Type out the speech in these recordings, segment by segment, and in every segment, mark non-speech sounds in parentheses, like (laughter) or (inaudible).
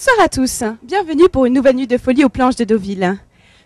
Bonsoir à tous, bienvenue pour une nouvelle nuit de folie aux planches de Deauville.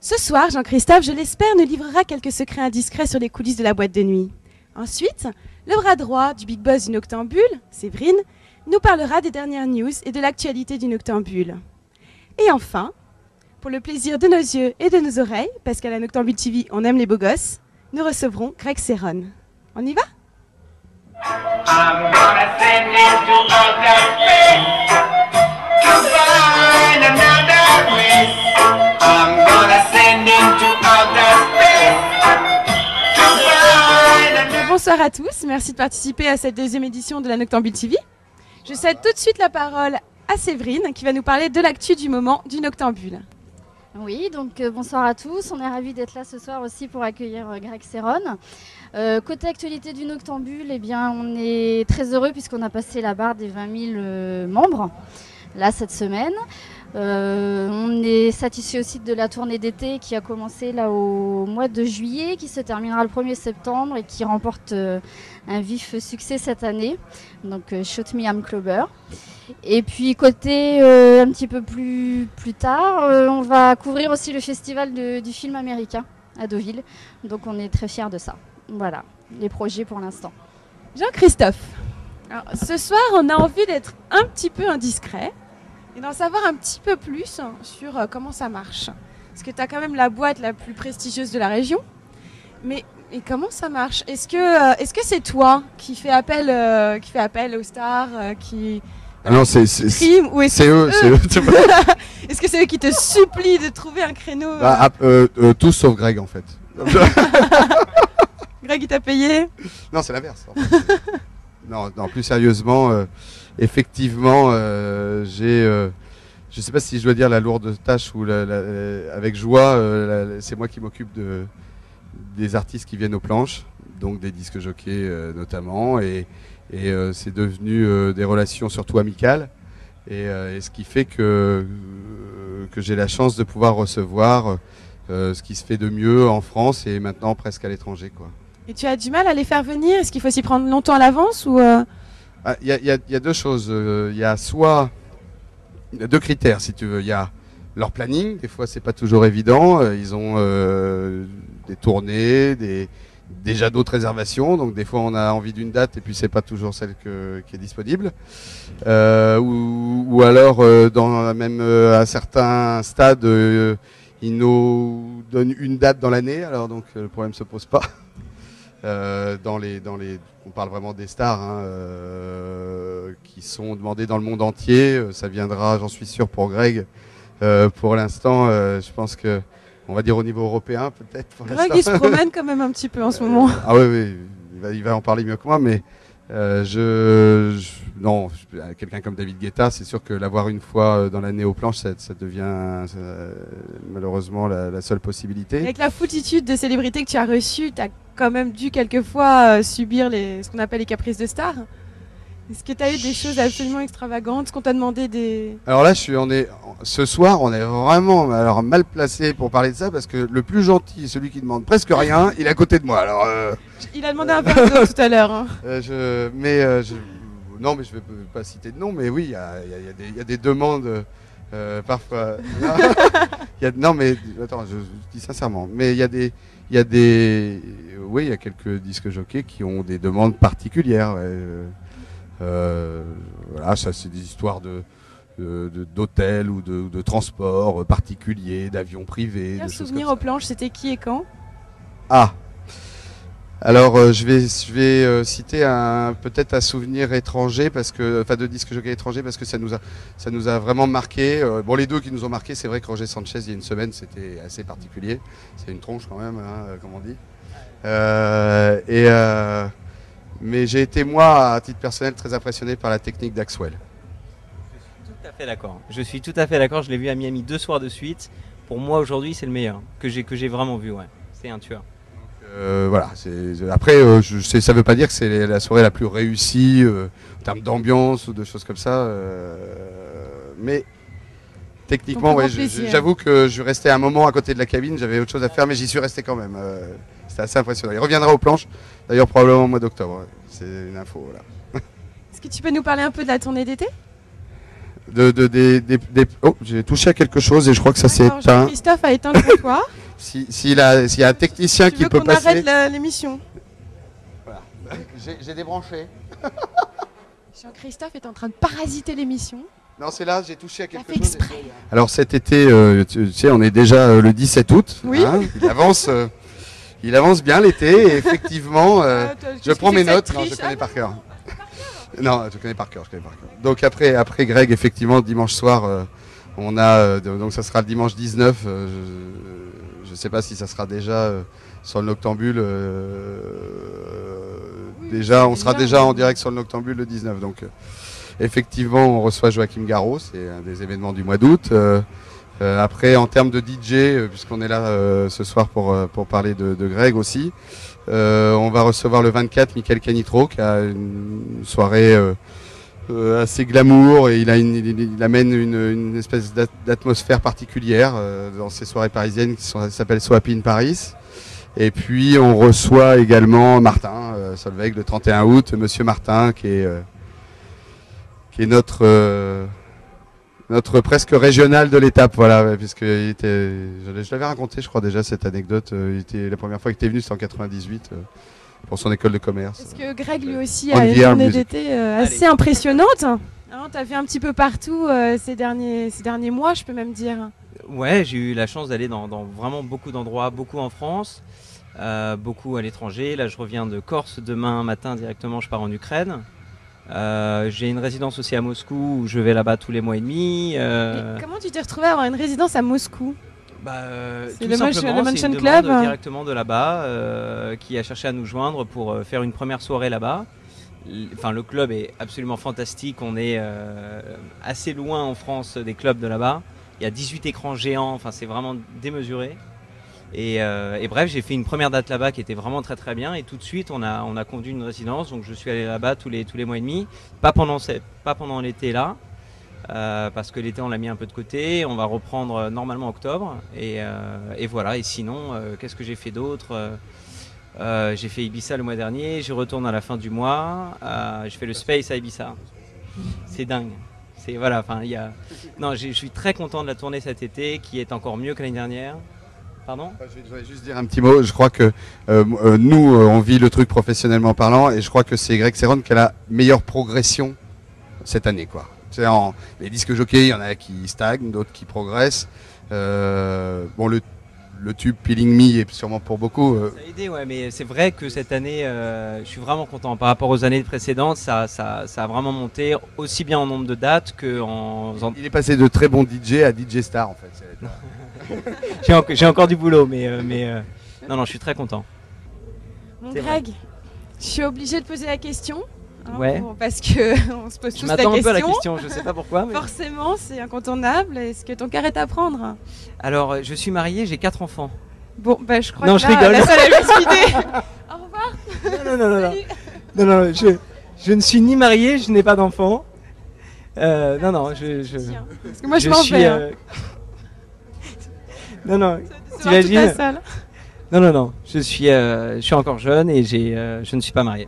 Ce soir, Jean-Christophe, je l'espère, nous livrera quelques secrets indiscrets sur les coulisses de la boîte de nuit. Ensuite, le bras droit du big boss du Noctambule, Séverine, nous parlera des dernières news et de l'actualité du Noctambule. Et enfin, pour le plaisir de nos yeux et de nos oreilles, parce qu'à la Noctambule TV, on aime les beaux gosses, nous recevrons Greg Serron. On y va? Bonsoir à tous, merci de participer à cette deuxième édition de la Noctambule TV. Je cède tout de suite la parole à Séverine qui va nous parler de l'actu du moment du Noctambule. Oui, donc euh, bonsoir à tous. On est ravis d'être là ce soir aussi pour accueillir euh, Greg Serron. Euh, côté actualité du Noctambule, eh bien, on est très heureux puisqu'on a passé la barre des 20 000 membres là cette semaine. on est satisfait aussi de la tournée d'été qui a commencé là au mois de juillet, qui se terminera le 1er septembre et qui remporte un vif succès cette année. Donc Shoot Me Am Clubber. Et puis côté euh, un petit peu plus, plus tard, euh, on va couvrir aussi le festival du film américain à Deauville. Donc on est très fiers de ça. Voilà, les projets pour l'instant. Jean-Christophe, ce soir on a envie d'être un petit peu indiscret et d'en savoir un petit peu plus sur euh, comment ça marche. Parce que tu as quand même la boîte la plus prestigieuse de la région. Mais et comment ça marche? Est-ce que est-ce que c'est toi qui fais appel qui fait appel aux stars qui ah non, c'est c'est eux, c'est eux? (laughs) Est-ce que c'est eux qui te supplient de trouver un créneau bah, ah, euh, euh, Tous sauf Greg en fait. (laughs) (laughs) Greg il t'a payé? Non, c'est l'inverse. Non, non, plus sérieusement, euh, effectivement, j'ai, je sais pas si je dois dire la lourde tâche ou la, avec joie, c'est moi qui m'occupe de des artistes qui viennent aux planches, donc des disques jockeys notamment et et euh, c'est devenu euh, des relations surtout amicales. Et, euh, ce qui fait que, que j'ai la chance de pouvoir recevoir ce qui se fait de mieux en France et maintenant presque à l'étranger. quoi. Et tu as du mal à les faire venir? Est-ce qu'il faut s'y prendre longtemps à l'avance ou ah, Il y, a, y, a, deux choses. Il y a soit y a deux critères, si tu veux. Il y a leur planning. Des fois, c'est pas toujours évident. Ils ont des tournées, des, déjà d'autres réservations, donc des fois on a envie d'une date et puis c'est pas toujours celle qui est disponible. Euh, ou, alors euh, dans même euh, à certains stades, ils nous donnent une date dans l'année, alors donc le problème se pose pas. (laughs) dans les, dans les, on parle vraiment des stars hein, qui sont demandées dans le monde entier. Ça viendra, j'en suis sûr, pour Greg. pour l'instant, je pense que on va dire au niveau européen peut-être. Greg, il se promène (laughs) quand même un petit peu en ce moment. ah oui, oui, il va, en parler mieux que moi, mais euh, je, non, quelqu'un comme David Guetta, c'est sûr que l'avoir une fois euh, dans l'année aux planches, ça, devient malheureusement la, seule possibilité. Avec la foultitude de célébrités que tu as reçues, tu quand même dû quelquefois euh, subir ce qu'on appelle les caprices de stars. Est-ce que tu as eu des choses absolument extravagantes? Qu'on t'a demandé des... Alors là, je suis, on est, ce soir, on est vraiment alors, mal placé pour parler de ça parce que le plus gentil, celui qui demande presque rien, il est à côté de moi. Alors, euh, Il a demandé un peu tout à l'heure. Hein. Euh, je, mais euh, je, non, mais je ne vais pas citer de nom, mais oui, il y a, y, y a, des demandes parfois. (laughs) y non, mais attends, je, dis sincèrement, mais il y a des, il y a des, oui, il y a quelques disques jockeys qui ont des demandes particulières. Voilà, ça c'est des histoires de d'hôtels ou de, de transports particuliers, d'avions privés. Un souvenir aux planches, c'était qui et quand? Ah alors euh, je vais je vais euh, citer un peut-être un souvenir étranger parce que enfin de disques jockey étranger parce que ça nous a ça nous a vraiment marqué. bon les deux qui nous ont marqué, c'est vrai que Roger Sanchez il y a une semaine c'était assez particulier. C'est une tronche quand même, hein, comme on dit. et mais j'ai été, moi, à titre personnel, très impressionné par la technique d'Axwell. Je suis tout à fait d'accord. Je suis tout à fait d'accord. Je l'ai vu à Miami deux soirs de suite. Pour moi, aujourd'hui, c'est le meilleur que j'ai que j'ai vraiment vu. Ouais. C'est un tueur. Euh, voilà. Après, euh, je, ça ne veut pas dire que c'est la soirée la plus réussie euh, en termes d'ambiance ou de choses comme ça. mais techniquement, ouais, j'avoue que je restais un moment à côté de la cabine. J'avais autre chose à faire, mais j'y suis resté quand même. C'était assez impressionnant. Il reviendra aux planches, d'ailleurs probablement au mois d'octobre. C'est une info. Est-ce que tu peux nous parler un peu de la tournée d'été? De, de- des- des- des- Oh, j'ai touché à quelque chose et je crois que ça s'est éteint. Jean-Christophe a éteint le comptoir. (laughs) Si- S'il a- s'il y a un technicien tu qui veux peut qu'on passer. arrête la- l'émission? J'ai j'ai débranché. (laughs) Jean-Christophe est en train de parasiter l'émission. Non, c'est là, j'ai touché à Il a quelque fait chose. exprès. Alors cet été, euh, tu, tu sais, on est déjà euh, le 17 août. Oui. hein, il avance, euh, il avance bien l'été. Et effectivement, euh, (laughs) Ah, je prends mes notes. Non, je connais par cœur. Non, je connais par cœur, je connais par cœur. Donc après, après Greg, effectivement, dimanche soir, euh, on a, euh, donc ça sera le dimanche 19. euh, je ne sais pas si ça sera déjà sur le Noctambule. euh, Oui, déjà, on sera déjà en direct sur le Noctambule le 19. Donc effectivement, on reçoit Joachim Garraud, c'est un des événements du mois d'août. Euh, après, en termes de DJ, euh, puisqu'on est là euh, ce soir pour, euh, pour parler de, de Greg aussi, euh, on va recevoir le 24 Michael Canitro qui a une soirée euh, assez glamour et il, a une- il, il amène une, une espèce d'at- d'atmosphère particulière dans ces soirées parisiennes qui s'appellent Swap in Paris. Et puis on reçoit également Martin Solveig le 31 août, Monsieur Martin qui est, qui est notre notre presque régional de l'étape, voilà, puisque il était, je l'avais raconté, je crois déjà cette anecdote. euh, il était la première fois qu'il était venu, c'était en 98 euh, pour son école de commerce. Parce que Greg lui aussi On a une journée d'été euh, assez impressionnante. Hein, T'as vu un petit peu partout euh, ces, derniers, ces derniers mois, je peux même dire. Ouais, j'ai eu la chance d'aller dans, dans vraiment beaucoup d'endroits, beaucoup en France, euh, beaucoup à l'étranger. Là, je reviens de Corse demain matin directement, je pars en Ukraine. Euh, j'ai une résidence aussi à Moscou où je vais là-bas tous les mois et demi. euh, comment tu t'es retrouvé à avoir une résidence à Moscou? Bah, euh, C'est le le Motion une Club directement de là-bas euh, qui a cherché à nous joindre pour euh, faire une première soirée là-bas. Enfin, le club est absolument fantastique. On est assez loin en France des clubs de là-bas. Il y a 18 écrans géants. Enfin, c'est vraiment démesuré. Et, euh, et bref, j'ai fait une première date là-bas qui était vraiment très très bien. Et tout de suite, on a on a conduit une résidence. Donc, je suis allé là-bas tous les tous les mois et demi. Pas pendant pas pendant l'été là. Euh, parce que l'été on l'a mis un peu de côté, on va reprendre euh, normalement en octobre et, voilà. Et sinon, qu'est-ce que j'ai fait d'autre J'ai fait Ibiza le mois dernier, je retourne à la fin du mois, je fais le Space à Ibiza. C'est dingue. C'est voilà. Enfin, il y a. Non, je suis très content de la tournée cet été, qui est encore mieux que l'année dernière. Pardon Je vais- juste dire un petit mot. Je crois que euh, euh, nous, euh, on vit le truc professionnellement parlant, et je crois que c'est Greg Serron qui a la meilleure progression cette année, quoi. En les disques jockeys, il y en a qui stagnent, d'autres qui progressent. Bon, le, le tube Peeling Me est sûrement pour beaucoup. euh, Ça a aidé, ouais, mais c'est vrai que cette année, euh, je suis vraiment content. Par rapport aux années précédentes, ça, ça, ça a vraiment monté aussi bien en nombre de dates que en. il est passé de très bon DJ à DJ star, en fait. (laughs) J'ai en- j'ai encore du boulot, mais, euh, mais euh, non, non, je suis très content. Mon Greg, je suis obligée de poser la question. Hein, Ouais. pour- parce que (laughs) on se pose Je tous la m'attends un peu à la question. question, je sais pas pourquoi. mais- Forcément, c'est incontournable. Est-ce que ton cœur est à prendre? Alors, euh, je suis marié, j'ai quatre enfants. Bon, bah, je crois Non, que je là, rigole. la salle est juste vidée. (laughs) Au revoir. Non, non, non, non, non. Non, non, je, je ne suis ni marié, je n'ai pas d'enfants. Euh, non, non, je. je... Parce que moi, je, je m'en suis, vais. hein. euh, Non, non, toute t'imagines non, non, non. Je suis, euh, je suis encore jeune et j'ai, je ne suis pas marié.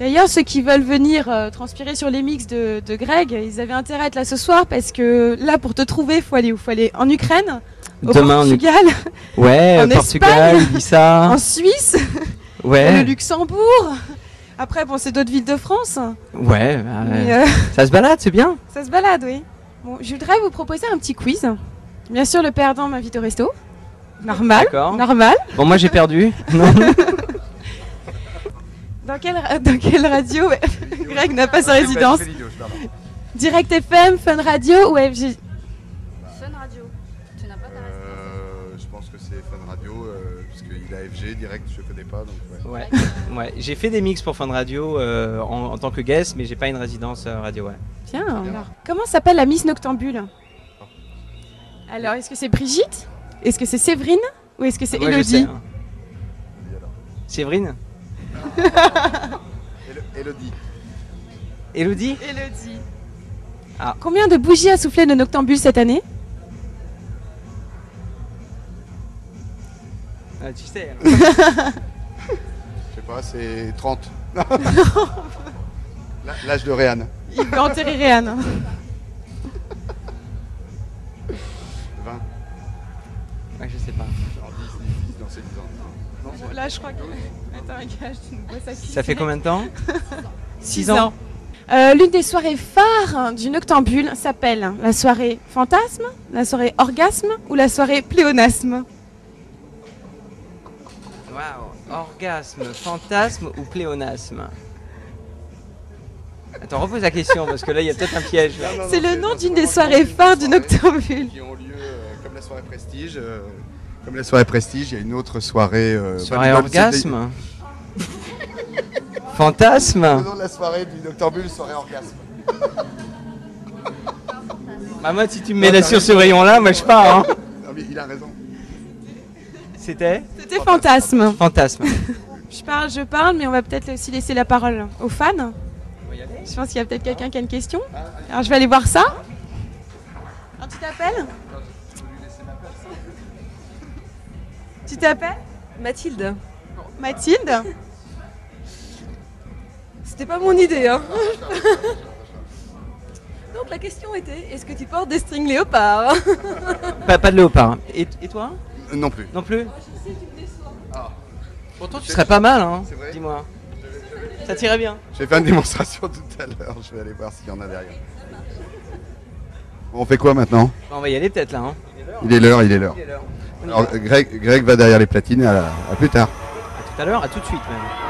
D'ailleurs, ceux qui veulent venir euh, transpirer sur les mix de, de Greg, ils avaient intérêt à être là ce soir parce que là, pour te trouver, faut aller où? Faut aller en Ukraine, au Demain, en Portugal, (laughs) Ouais, En Portugal, Ibiza. (laughs) en Suisse, (laughs) le Ouais, Luxembourg? Après, bon, c'est d'autres villes de France. ouais, bah, Mais, euh, Ça se balade, c'est bien. ça se balade, oui. Bon, je voudrais vous proposer un petit quiz. Bien sûr, le perdant m'invite au resto. Normal. Normal. Bon, moi j'ai perdu. Non. Dans quelle, ra- (laughs) dans quelle radio (laughs) Greg n'a pas sa résidence Direct FM, Fun Radio ou FG Fun Radio. Tu n'as pas ta résidence. Euh, je pense que c'est Fun Radio, euh, puisqu'il a FG direct, je connais pas. Donc, ouais. Ouais, ouais. J'ai fait des mix pour Fun Radio euh, en, en tant que guest, mais j'ai pas une résidence euh, radio. Ouais. Tiens, alors, comment s'appelle la Miss Noctambule? Alors, est-ce que c'est Brigitte? Est-ce que c'est Séverine? Ou est-ce que c'est Ouais, je sais, Elodie hein. Séverine? (laughs) Élodie. Elodie Elodie. Ah. Combien de bougies a soufflé le Noctambule cette année? Ah, Tu sais. Je sais pas, c'est 30. La- (laughs) L'âge de Réanne. Il peut enterrer Réanne. Sais pas. Alors 10, 10, 10, non, c'est 10 ans. Là, je crois que. Attends, gars, je ne vois ça qui. Ça fait combien de temps (laughs) 6 Six ans. ans. Euh, L'une des soirées phares du Noctambule s'appelle la soirée fantasme, la soirée orgasme ou la soirée pléonasme. Waouh. Orgasme, fantasme ou pléonasme? Attends, repose la question parce que là il y a peut-être un piège. C'est le nom d'une des soirées une phares du Noctambule. Qui ont lieu euh, comme la soirée Prestige. euh, comme la soirée Prestige, il y a une autre soirée. euh, Soirée bah, orgasme Fantasme Le nom de la soirée du Noctambule, soirée orgasme. Bah moi si tu me mets là sur ce rayon là, moi je pars. Hein. Non, mais il a raison. C'était C'était fantasme. Fantasme. (laughs) Je parle, je parle, mais on va peut-être aussi laisser la parole aux fans. Je pense qu'il y a peut-être quelqu'un qui a une question. Alors je vais aller voir ça. Alors tu t'appelles? Tu t'appelles Mathilde, Mathilde c'était pas mon idée, hein. (laughs) Donc la question était, est-ce que tu portes des strings léopards (laughs) Pas, pas de léopard. Et, et toi Euh, Non plus. Non plus Ah. Pourtant tu serais pas mal hein, dis-moi. Ça tirait bien. Je vais faire une démonstration (laughs) tout à l'heure. Je vais aller voir s'il y en a derrière. On fait quoi maintenant Bah, on va y aller peut-être là. Hein. Il est l'heure, il est l'heure. Alors. Greg, Greg va derrière les platines. À, à plus tard. À tout à l'heure, à tout de suite même.